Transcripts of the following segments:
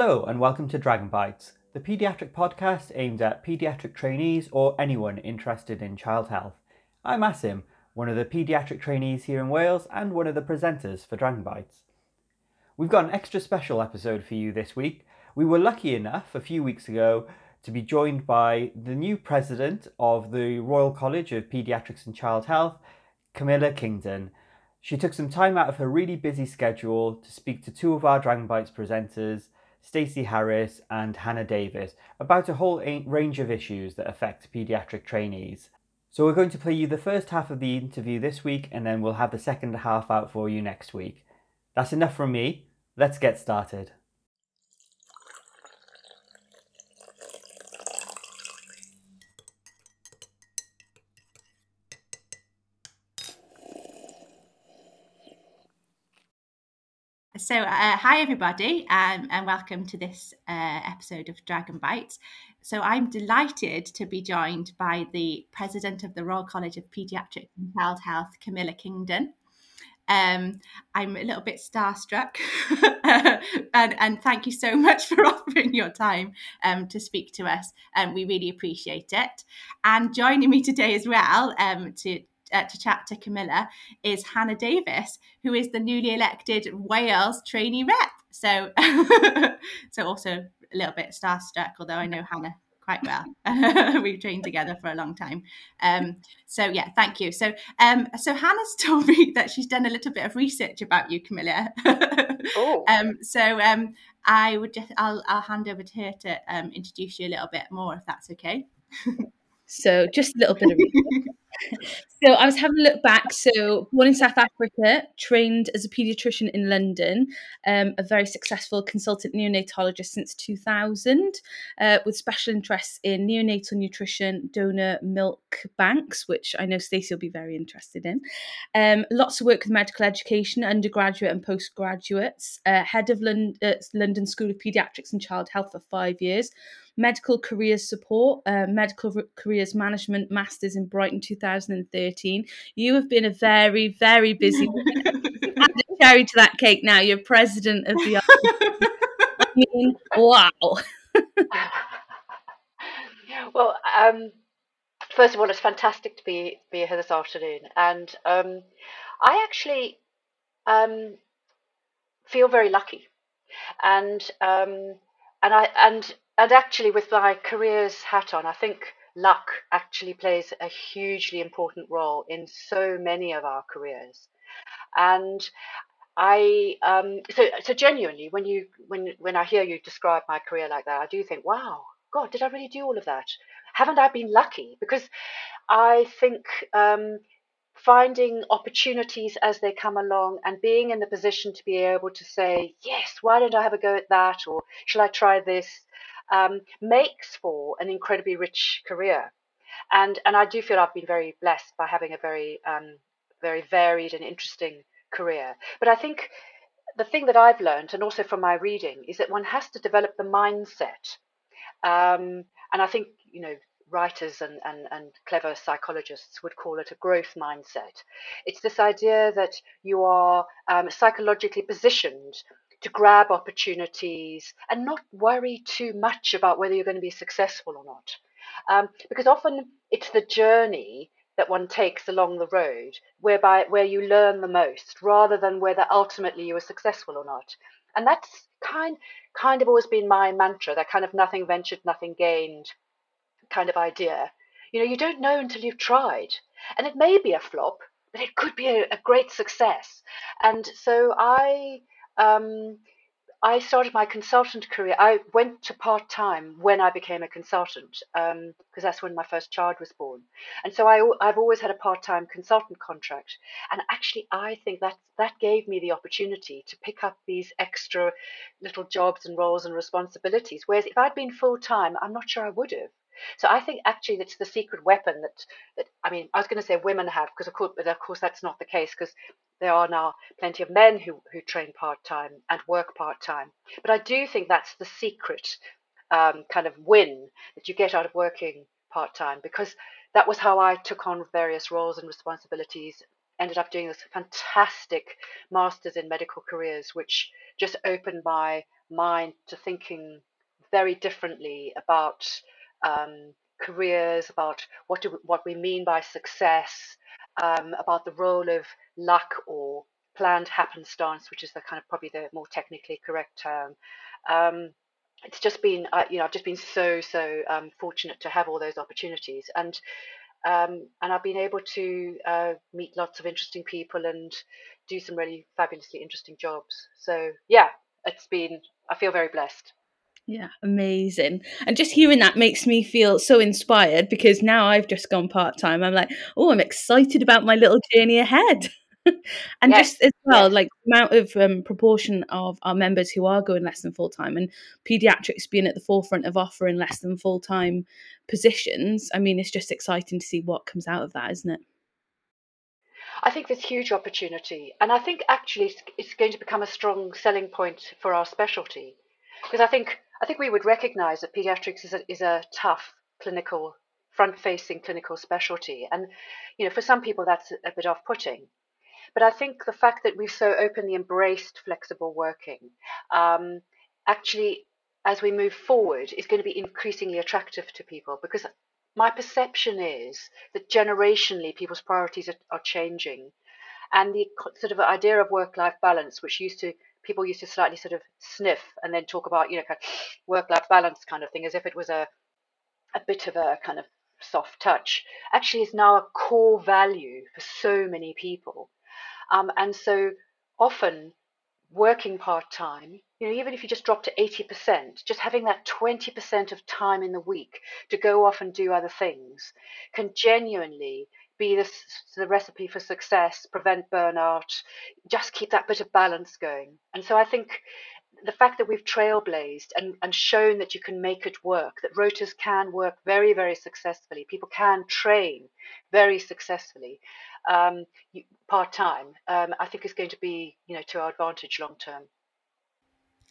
Hello, and welcome to Dragon Bites, the paediatric podcast aimed at paediatric trainees or anyone interested in child health. I'm Asim, one of the paediatric trainees here in Wales and one of the presenters for Dragon Bites. We've got an extra special episode for you this week. We were lucky enough a few weeks ago to be joined by the new president of the Royal College of Paediatrics and Child Health, Camilla Kingdon. She took some time out of her really busy schedule to speak to two of our Dragon Bites presenters, Stacey Harris and Hannah Davis, about a whole range of issues that affect paediatric trainees. So we're going to play you the first half of the interview this week and then we'll have the second half out for you next week. That's enough from me. Let's get started. So, uh, hi everybody, um, and welcome to this uh, episode of Dragon Bites. So, I'm delighted to be joined by the president of the Royal College of Paediatric and Child Health, Camilla Kingdon. Um, I'm a little bit starstruck, and, and, thank you so much for offering your time um, to speak to us. Um, we really appreciate it. And joining me today as well um, to uh, to chat to Camilla is Hannah Davis, who is the newly elected Wales trainee rep. So, so also a little bit starstruck, although I know Hannah quite well. We've trained together for a long time. Um, so yeah, thank you. So um, so Hannah's told me that she's done a little bit of research about you, Camilla. oh. Um, so um, I would just I'll I'll hand over to her to um, introduce you a little bit more, if that's okay. so just a little bit of research. so I was having a look back. So born in South Africa, trained as a paediatrician in London, um, a very successful consultant neonatologist since 2000, uh, with special interests in neonatal nutrition, donor milk banks, which I know Stacey will be very interested in. Um, lots of work with medical education, undergraduate and postgraduates. Uh, head of London, uh, London School of Paediatrics and Child Health for five years medical careers support, uh, medical careers management masters in Brighton 2013. You have been a very, very busy. Add a cherry to that cake now. You're president of the. I mean, wow. well, um, first of all, it's fantastic to be be here this afternoon, and um, I actually um, feel very lucky, and um, and I and and actually, with my careers hat on, I think luck actually plays a hugely important role in so many of our careers. And I um, so so genuinely, when you when when I hear you describe my career like that, I do think, wow, God, did I really do all of that? Haven't I been lucky? Because I think um, finding opportunities as they come along and being in the position to be able to say, yes, why don't I have a go at that? Or shall I try this? Um, makes for an incredibly rich career. And and I do feel I've been very blessed by having a very um, very varied and interesting career. But I think the thing that I've learned, and also from my reading, is that one has to develop the mindset. Um, and I think you know writers and, and, and clever psychologists would call it a growth mindset. It's this idea that you are um, psychologically positioned to grab opportunities and not worry too much about whether you're going to be successful or not. Um, because often it's the journey that one takes along the road whereby where you learn the most rather than whether ultimately you are successful or not. And that's kind kind of always been my mantra, that kind of nothing ventured, nothing gained kind of idea. You know, you don't know until you've tried. And it may be a flop, but it could be a, a great success. And so I um, I started my consultant career. I went to part time when I became a consultant because um, that's when my first child was born. And so I, I've always had a part time consultant contract. And actually, I think that that gave me the opportunity to pick up these extra little jobs and roles and responsibilities. Whereas if I'd been full time, I'm not sure I would have. So I think actually that's the secret weapon that, that I mean, I was going to say women have, because of course, but of course that's not the case, because there are now plenty of men who, who train part time and work part time. But I do think that's the secret um, kind of win that you get out of working part time, because that was how I took on various roles and responsibilities. Ended up doing this fantastic masters in medical careers, which just opened my mind to thinking very differently about um, careers, about what do what we mean by success, um, about the role of luck or planned happenstance, which is the kind of probably the more technically correct term. Um, it's just been, uh, you know, I've just been so so um, fortunate to have all those opportunities, and um, and I've been able to uh, meet lots of interesting people and do some really fabulously interesting jobs. So yeah, it's been. I feel very blessed. Yeah, amazing. And just hearing that makes me feel so inspired because now I've just gone part time. I'm like, oh, I'm excited about my little journey ahead. and yes, just as well, like amount of um, proportion of our members who are going less than full time, and pediatrics being at the forefront of offering less than full time positions. I mean, it's just exciting to see what comes out of that, isn't it? I think there's huge opportunity, and I think actually it's going to become a strong selling point for our specialty, because I think I think we would recognise that paediatrics is a, is a tough clinical, front-facing clinical specialty, and you know for some people that's a bit off-putting. But I think the fact that we've so openly embraced flexible working um, actually, as we move forward, is going to be increasingly attractive to people because my perception is that generationally people's priorities are, are changing. And the sort of idea of work life balance, which used to people used to slightly sort of sniff and then talk about, you know, kind of work life balance kind of thing as if it was a a bit of a kind of soft touch, actually is now a core value for so many people. Um, and so often working part time, you know, even if you just drop to 80%, just having that 20% of time in the week to go off and do other things can genuinely be the, the recipe for success, prevent burnout, just keep that bit of balance going. And so I think the fact that we've trailblazed and, and shown that you can make it work, that rotas can work very, very successfully, people can train very successfully um, part time, um, I think is going to be, you know, to our advantage long term.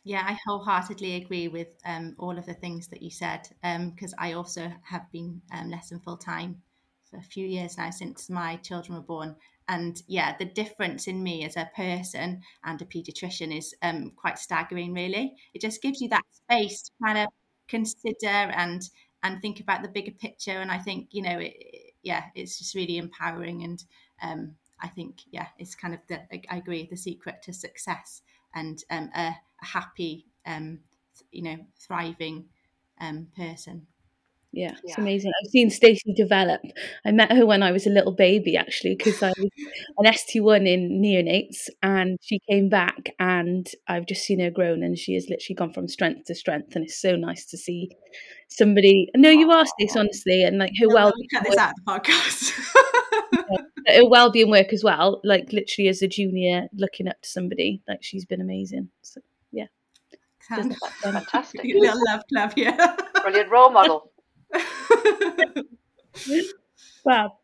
Yeah, I wholeheartedly agree with um, all of the things that you said because um, I also have been um, less than full time for a few years now since my children were born, and yeah the difference in me as a person and a pediatrician is um, quite staggering really. It just gives you that space to kind of consider and and think about the bigger picture. And i think you know it, yeah it's just really empowering and um, i think yeah it's kind of the i agree the secret to success and um, a, a, happy um, you know thriving um, person yeah, it's yeah. amazing. I've seen Stacey develop. I met her when I was a little baby, actually, because I was an ST1 in neonates, and she came back, and I've just seen her grown, and she has literally gone from strength to strength, and it's so nice to see somebody. No, you are Stacey, honestly, and like her no, well. Cut this out of the podcast. her well-being work as well, like literally as a junior, looking up to somebody, like she's been amazing. So yeah, fantastic. Little love club, yeah. Brilliant role model. wow.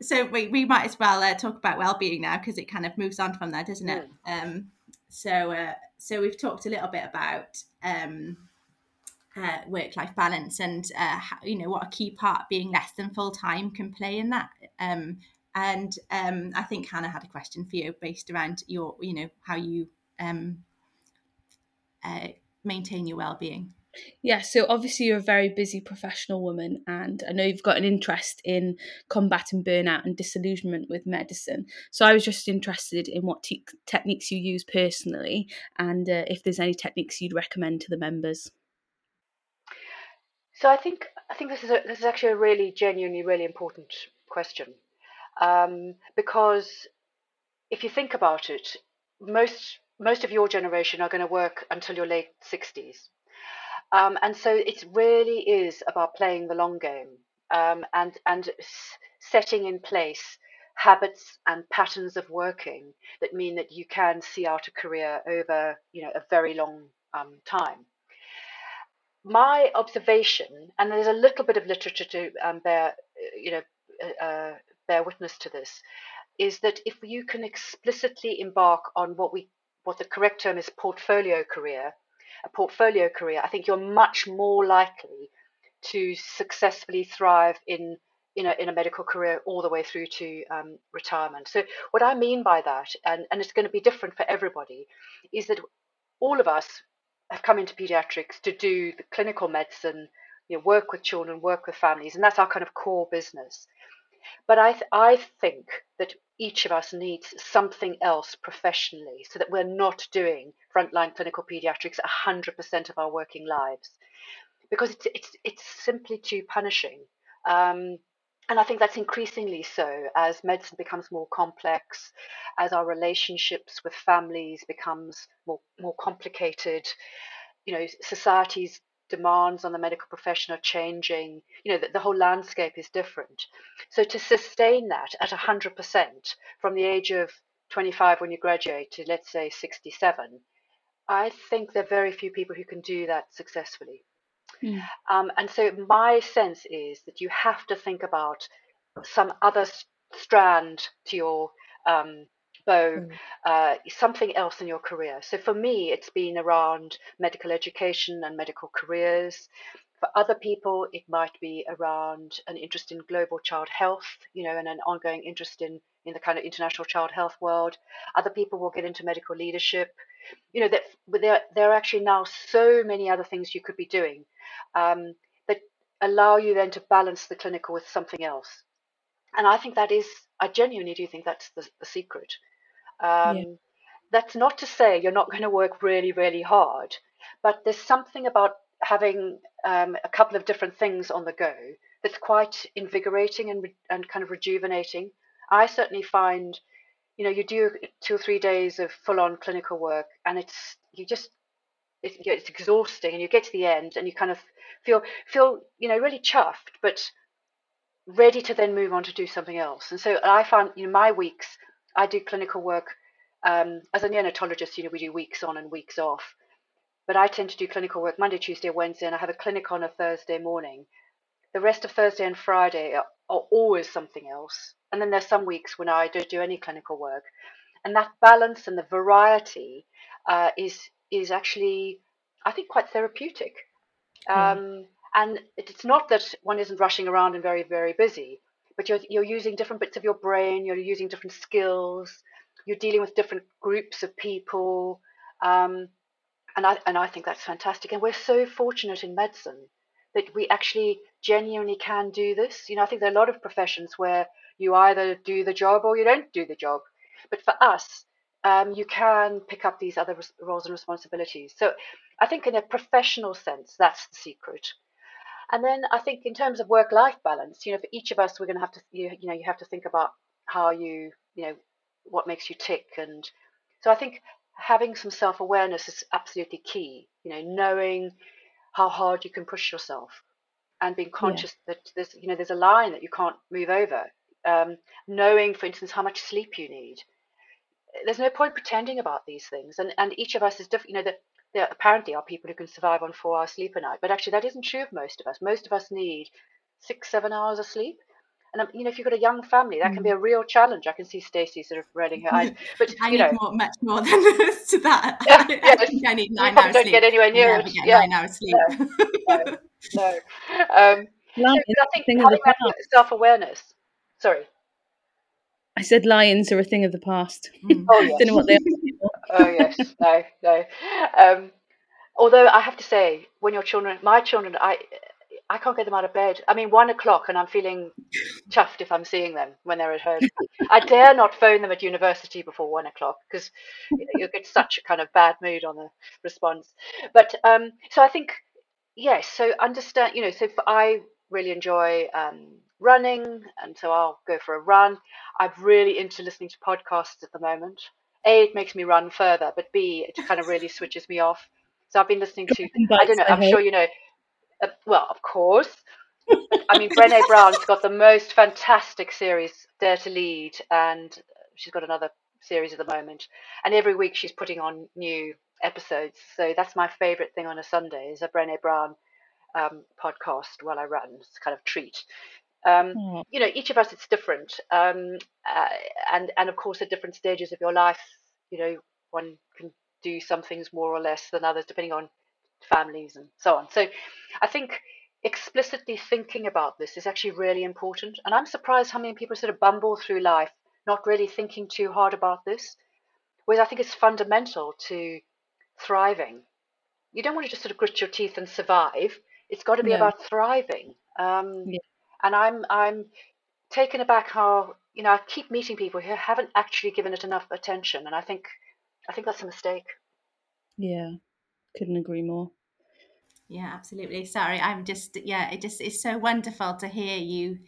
So we, we might as well uh, talk about well-being now because it kind of moves on from that, doesn't it? Mm. Um, so uh, so we've talked a little bit about um, uh, work-life balance and uh, how, you know what a key part being less than full-time can play in that. Um, and um, I think Hannah had a question for you based around your you know how you um, uh, maintain your well-being. Yeah, so obviously you're a very busy professional woman, and I know you've got an interest in combating burnout and disillusionment with medicine. So I was just interested in what te- techniques you use personally, and uh, if there's any techniques you'd recommend to the members. So I think I think this is a, this is actually a really genuinely really important question, um, because if you think about it, most most of your generation are going to work until your late sixties um, and so it really is about playing the long game um, and and setting in place habits and patterns of working that mean that you can see out a career over you know a very long um, time. My observation, and there's a little bit of literature to um, bear you know uh, uh, bear witness to this, is that if you can explicitly embark on what we what the correct term is portfolio career, a portfolio career, I think you're much more likely to successfully thrive in in a, in a medical career all the way through to um, retirement. So what I mean by that, and, and it's going to be different for everybody, is that all of us have come into pediatrics to do the clinical medicine, you know, work with children, work with families, and that's our kind of core business. But I, th- I think each of us needs something else professionally so that we're not doing frontline clinical pediatrics 100% of our working lives because it's, it's, it's simply too punishing. Um, and I think that's increasingly so as medicine becomes more complex, as our relationships with families becomes more, more complicated. You know, society's demands on the medical profession are changing. You know, the, the whole landscape is different. So to sustain that at 100% from the age of 25 when you graduate to, let's say, 67, I think there are very few people who can do that successfully. Mm. Um, and so my sense is that you have to think about some other strand to your um, bow, mm. uh, something else in your career. So for me, it's been around medical education and medical careers. For other people, it might be around an interest in global child health, you know, and an ongoing interest in, in the kind of international child health world. Other people will get into medical leadership. You know, that there, there are actually now so many other things you could be doing um, that allow you then to balance the clinical with something else. And I think that is, I genuinely do think that's the, the secret. Um, yeah. That's not to say you're not going to work really, really hard, but there's something about having um, a couple of different things on the go that's quite invigorating and, and kind of rejuvenating. I certainly find, you know, you do two or three days of full on clinical work and it's, you just it's, exhausting and you get to the end and you kind of feel feel you know really chuffed but ready to then move on to do something else and so i find you know my weeks i do clinical work um, as a neonatologist you know we do weeks on and weeks off. But i tend to do clinical work monday tuesday wednesday and i have a clinic on a thursday morning. The rest of thursday and friday are, are always something else. And then there's some weeks when i don't do any clinical work. And that balance and the variety uh, is is actually, I think, quite therapeutic. Um, And it's not that one isn't rushing around and very, very busy, but you're, you're using different bits of your brain, you're using different skills, you're dealing with different groups of people. Um, and, I, and I think that's fantastic. And we're so fortunate in medicine that we actually genuinely can do this. You know, I think there are a lot of professions where you either do the job or you don't do the job. But for us, um, you can pick up these other roles and responsibilities. So I think in a professional sense, that's the secret. And then I think in terms of work-life balance, you know, for each of us, we're going to have to, you, you know, you have to think about how you, you know, what makes you tick. And so I think having some self-awareness is absolutely key. You know, knowing how hard you can push yourself and being conscious yeah. that there's, you know, there's a line that you can't move over. Um, knowing, for instance, how much sleep you need there's no point pretending about these things. And and each of us is different. You know that there apparently are people who can survive on four hours sleep a night, but actually that isn't true of most of us. Most of us need six, seven hours of sleep. And um, you know, if you've got a young family, that can be mm. a real challenge. I can see Stacey sort of rolling her eyes. But I you need know, more, much more than to that. Yeah, I, yeah, I think I need nine hours don't sleep. get anywhere near it. yeah. nine hours sleep. No, no. no. Um, so I think having that self-awareness. Sorry. I said lions are a thing of the past. Mm. Oh, yes. Don't know what they are. Oh yes, no, no. Um, although I have to say, when your children, my children, I, I can't get them out of bed. I mean, one o'clock, and I'm feeling chuffed if I'm seeing them when they're at home. I dare not phone them at university before one o'clock because you'll get such a kind of bad mood on the response. But um, so I think yes. So understand, you know. So I really enjoy um, running, and so I'll go for a run. I'm really into listening to podcasts at the moment. A, it makes me run further, but B, it kind of really switches me off. So I've been listening to, I don't know, I'm sure you know, uh, well, of course. I mean, Brené Brown's got the most fantastic series, Dare to Lead, and she's got another series at the moment. And every week she's putting on new episodes. So that's my favorite thing on a Sunday is a Brené Brown um, podcast while I run. It's kind of treat. Um, mm. You know, each of us it's different, um, uh, and and of course at different stages of your life, you know, one can do some things more or less than others depending on families and so on. So, I think explicitly thinking about this is actually really important, and I'm surprised how many people sort of bumble through life not really thinking too hard about this. Whereas I think it's fundamental to thriving. You don't want to just sort of grit your teeth and survive. It's got to be No. about thriving. Um, Yeah. And I'm I'm taken aback how you know I keep meeting people who haven't actually given it enough attention, and I think I think that's a mistake. Yeah, couldn't agree more. Yeah, absolutely. Sorry, I'm just yeah, it just it's so wonderful to hear you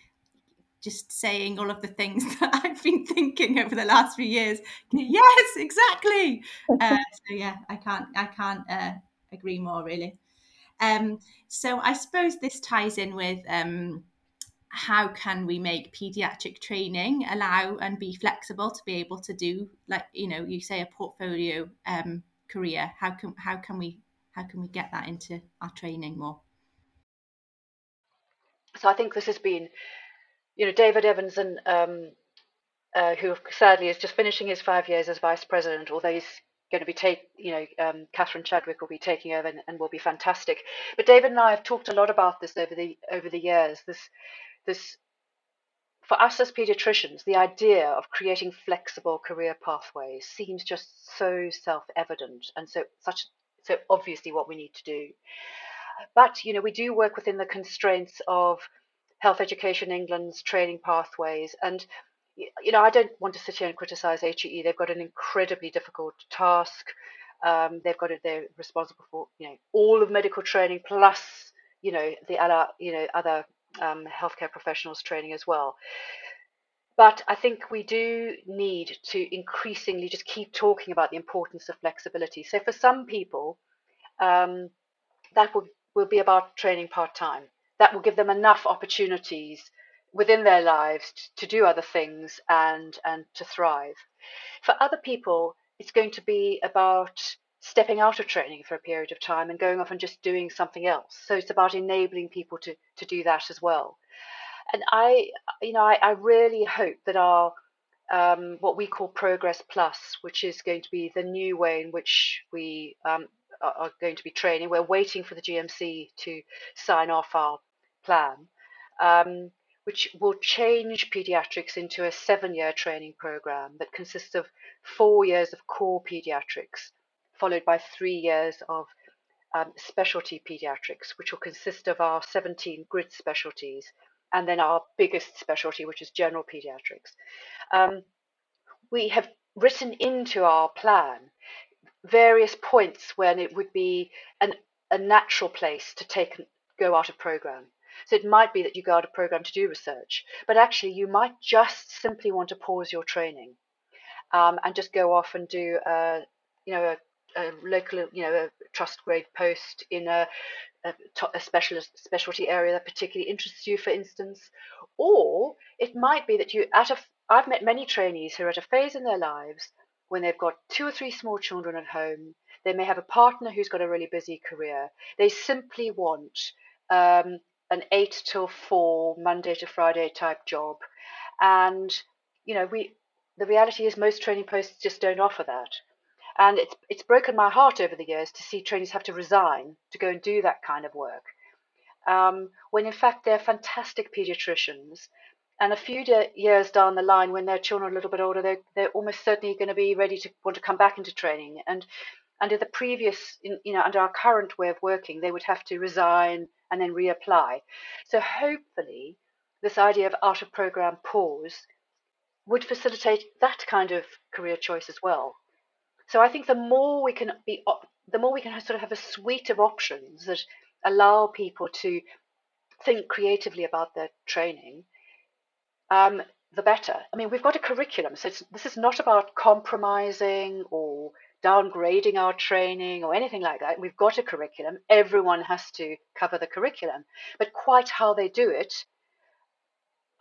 just saying all of the things that I've been thinking over the last few years. Yes, exactly. Uh, so yeah, I can't I can't uh, agree more really. Um, so I suppose this ties in with um, how can we make pediatric training allow and be flexible to be able to do like you know you say a portfolio um, career. How can how can we how can we get that into our training more? So I think this has been, you know, David Evans and um, uh, who sadly is just finishing his five years as vice president, although he's going to be take, you know, um, Catherine Chadwick will be taking over and, and will be fantastic. But David and I have talked a lot about this over the over the years. This this for us as pediatricians, the idea of creating flexible career pathways seems just so self-evident and so such so obviously what we need to do. But you know, we do work within the constraints of Health Education England's training pathways, and you know, I don't want to sit here and criticise HEE. They've got an incredibly difficult task. Um, they've got it. They're responsible for you know all of medical training plus you know the other you know other um, healthcare professionals training as well. But I think we do need to increasingly just keep talking about the importance of flexibility. So for some people, um, that will will be about training part time. That will give them enough opportunities within their lives to do other things and and to thrive. For other people, it's going to be about stepping out of training for a period of time and going off and just doing something else. So it's about enabling people to to do that as well. And I, you know, I, I really hope that our um, what we call Progress Plus, which is going to be the new way in which we um, are going to be training. We're waiting for the GMC to sign off our plan, um, which will change pediatrics into a seven year training program that consists of four years of core pediatrics, followed by three years of um, specialty pediatrics, which will consist of our 17 grid specialties and then our biggest specialty, which is general pediatrics. Um, we have written into our plan various points when it would be an, a natural place to take go out of program. So it might be that you go out of program to do research, but actually you might just simply want to pause your training um, and just go off and do a, you know, a, a local, you know, a trust grade post in a, a, a specialist specialty area that particularly interests you, for instance. Or it might be that you at a I've met many trainees who are at a phase in their lives when they've got two or three small children at home. They may have a partner who's got a really busy career. They simply want um, an eight till four, Monday to Friday type job. And, you know, we the reality is most training posts just don't offer that. And it's it's broken my heart over the years to see trainees have to resign to go and do that kind of work. Um, when in fact they're fantastic pediatricians and a few de- years down the line, when their children are a little bit older, they're, they're almost certainly going to be ready to want to come back into training. And under the previous, you know, under our current way of working, they would have to resign and then reapply. So hopefully, this idea of out of program pause would facilitate that kind of career choice as well. So I think the more we can be, the more we can sort of have a suite of options that allow people to think creatively about their training um, the better. I mean, we've got a curriculum, so this is not about compromising or downgrading our training or anything like that. We've got a curriculum. Everyone has to cover the curriculum, but quite how they do it,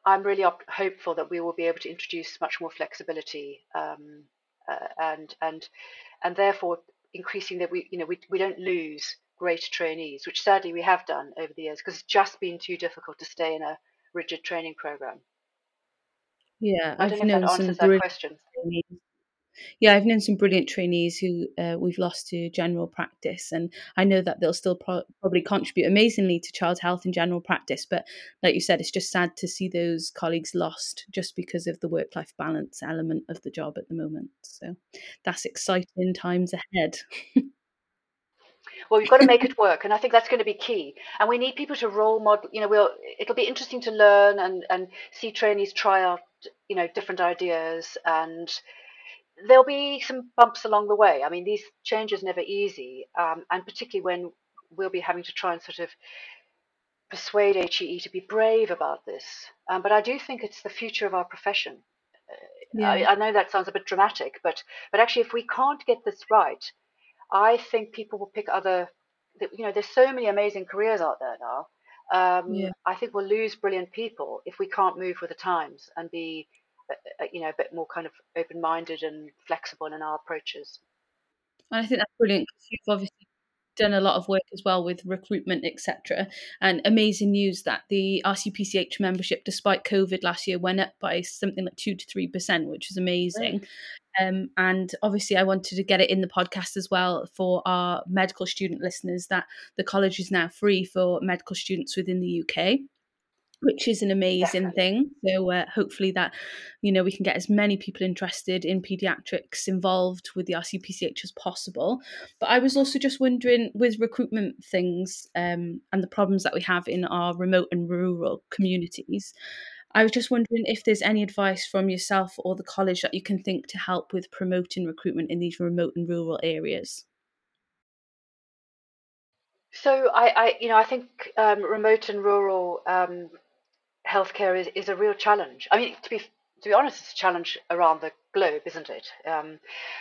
I'm really op- hopeful that we will be able to introduce much more flexibility um, uh, and and and therefore increasing that we you know we, we don't lose great trainees, which sadly we have done over the years because it's just been too difficult to stay in a rigid training program. Yeah, I I've don't know if that some answers that question. trainees. Yeah, I've known some brilliant trainees who uh, we've lost to general practice, and I know that they'll still pro- probably contribute amazingly to child health and general practice. But like you said, it's just sad to see those colleagues lost just because of the work life balance element of the job at the moment. So that's exciting times ahead. well, we've got to make it work, and I think that's going to be key. And we need people to role model. You know, we'll it'll be interesting to learn and and see trainees try out you know different ideas and there'll be some bumps along the way. I mean, these changes never easy, um, and particularly when we'll be having to try and sort of persuade HEE to be brave about this. Um, but I do think it's the future of our profession. Yeah. I, I, know that sounds a bit dramatic, but but actually, if we can't get this right, I think people will pick other. You know, there's so many amazing careers out there now. Um, yeah. I think we'll lose brilliant people if we can't move with the times and be, uh, uh, you know, a bit more kind of open-minded and flexible in our approaches. And I think that's brilliant because you've obviously done a lot of work as well with recruitment, etc. And amazing news that the RCPCH membership, despite COVID last year, went up by something like two to three percent, which is amazing. Um, and obviously, I wanted to get it in the podcast as well for our medical student listeners that the college is now free for medical students within the UK which is an amazing Definitely. thing. So uh, hopefully that you know we can get as many people interested in pediatrics involved with the RCPCH as possible. But I was also just wondering with recruitment things um, and the problems that we have in our remote and rural communities. I was just wondering if there's any advice from yourself or the college that you can think to help with promoting recruitment in these remote and rural areas. So I, I you know, I think um, remote and rural um, healthcare is, is a real challenge. I mean, to be to be honest, it's a challenge around the globe, isn't it? Um,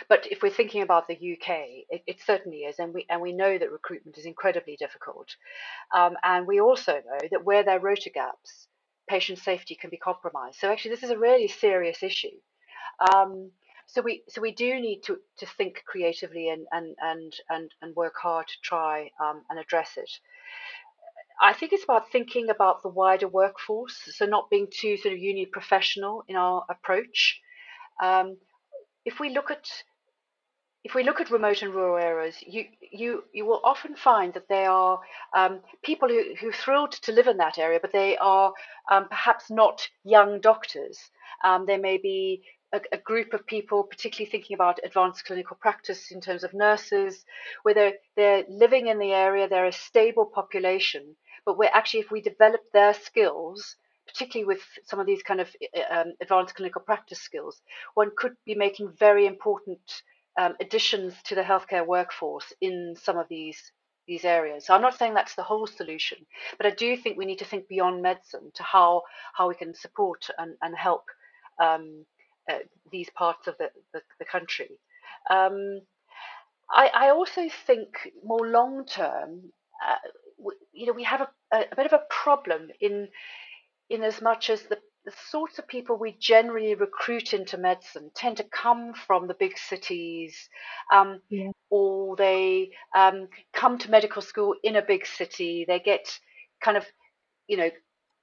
but if we're thinking about the UK, it, it, certainly is, and we and we know that recruitment is incredibly difficult, um, and we also know that where there are rota gaps, patient safety can be compromised. So actually, this is a really serious issue. Um, so we so we do need to, to think creatively and and and and, and work hard to try um, and address it. I think it's about thinking about the wider workforce, so not being too sort of uni professional in our approach. Um, if we look at if we look at remote and rural areas, you you you will often find that there are um, people who who are thrilled to live in that area, but they are um, perhaps not young doctors. Um, there may be a, a, group of people, particularly thinking about advanced clinical practice in terms of nurses, where they're, they're living in the area, they're a stable population, but we're actually, if we develop their skills, particularly with some of these kind of um, advanced clinical practice skills, one could be making very important um, additions to the healthcare workforce in some of these these areas. So I'm not saying that's the whole solution, but I do think we need to think beyond medicine to how how we can support and, and help um, uh, these parts of the, the, the country. Um, I, I, also think more long term, uh, you know, we have a, a, bit of a problem in in as much as the, the sorts of people we generally recruit into medicine tend to come from the big cities, um, yeah. or they um, come to medical school in a big city. They get kind of, you know,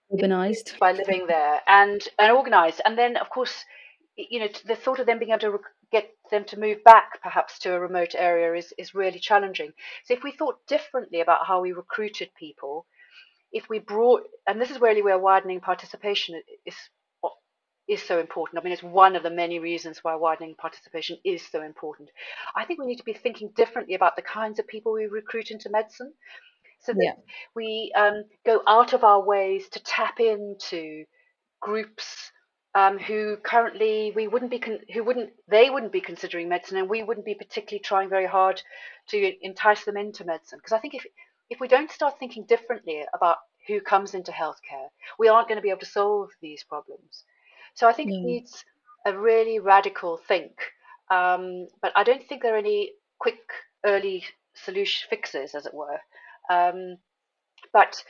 organized by living there and and organized, and then of course, you know, the thought of them being able to get them to move back perhaps to a remote area is, is really challenging. So if we thought differently about how we recruited people, if we brought, and this is really where widening participation is is so important. I mean, it's one of the many reasons why widening participation is so important. I think we need to be thinking differently about the kinds of people we recruit into medicine, so that yeah. we um, go out of our ways to tap into groups um, who currently we wouldn't be con- who wouldn't they wouldn't be considering medicine and we wouldn't be particularly trying very hard to entice them into medicine. Because I think if if we don't start thinking differently about who comes into healthcare we aren't going to be able to solve these problems. So I think it needs a really radical think um, but I don't think there are any quick early solution fixes as it were. Um, but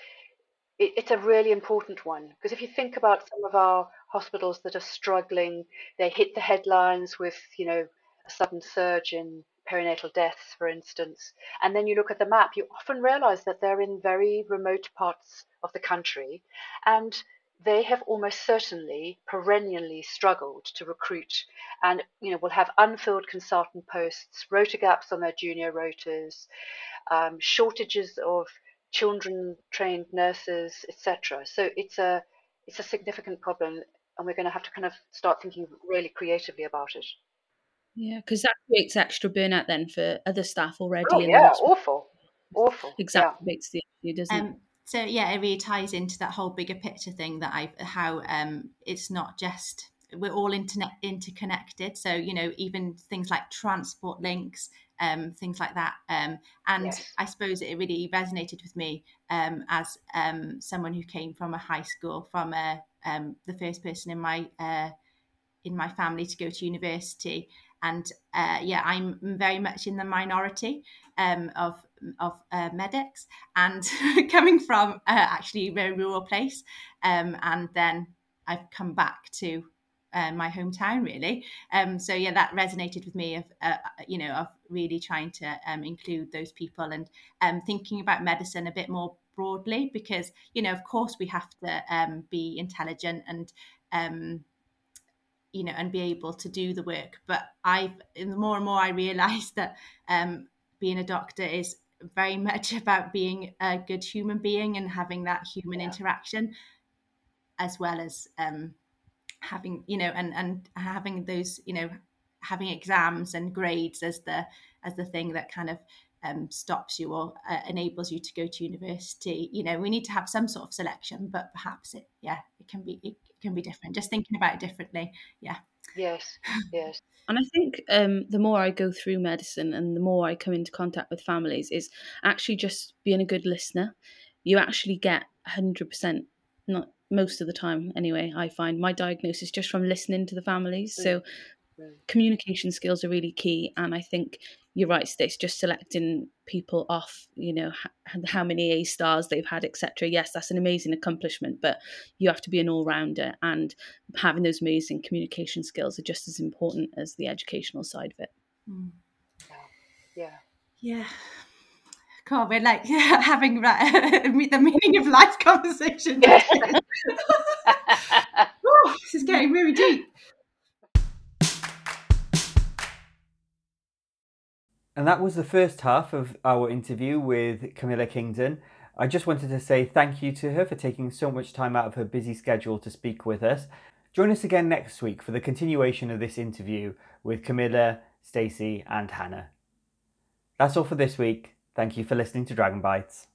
it, it's a really important one because if you think about some of our hospitals that are struggling, they hit the headlines with, you know, a sudden surge in perinatal deaths, for instance. And then you look at the map, you often realize that they're in very remote parts of the country and they have almost certainly perennially struggled to recruit and you know will have unfilled consultant posts rota gaps on their junior rotas um, shortages of children trained nurses, etc. So it's a it's a significant problem, and we're going to have to kind of start thinking really creatively about it. Yeah, because that creates extra burnout then for other staff already. Oh yeah, awful. awful. exacerbates yeah. the issue, doesn't um, it? So yeah, it really ties into that whole bigger picture thing that I how um, it's not just we're all internet interconnected. So you know, even things like transport links, um, things like that. Um, and Yes. I suppose it really resonated with me um, as um, someone who came from a high school, from a, um, the first person in my uh, in my family to go to university. And uh, yeah, I'm very much in the minority um, of of uh, medics, and coming from uh, actually a very rural place, um, and then I've come back to uh, my hometown really. Um, so yeah, that resonated with me of uh, you know of really trying to um, include those people and um, thinking about medicine a bit more broadly because you know of course we have to um, be intelligent and um, you know and be able to do the work but i've the more and more i realize that um, being a doctor is very much about being a good human being and having that human Yeah. interaction as well as um, having you know and and having those you know having exams and grades as the as the thing that kind of um, stops you or uh, enables you to go to university you know we need to have some sort of selection but perhaps it yeah it can be it, can be different just thinking about it differently yeah Yes, yes. And I think um, the more I go through medicine and the more I come into contact with families, is actually just being a good listener. You actually get 100%, not most of the time anyway, I find my diagnosis just from listening to the families. So Mm. communication skills are really key. And I think you're right, Stace, just selecting people off, you know, how many A stars they've had, etc. Yes, that's an amazing accomplishment, but you have to be an all rounder. And having those amazing communication skills are just as important as the educational side of it. Mm. Yeah. yeah God, we're like having like, the meaning of life conversation. Yes. Oh, this is getting really deep. And that was the first half of our interview with Camilla Kingdon. I just wanted to say thank you to her for taking so much time out of her busy schedule to speak with us. Join us again next week for the continuation of this interview with Camilla, Stacey, and Hannah. That's all for this week. Thank you for listening to Dragon Bites.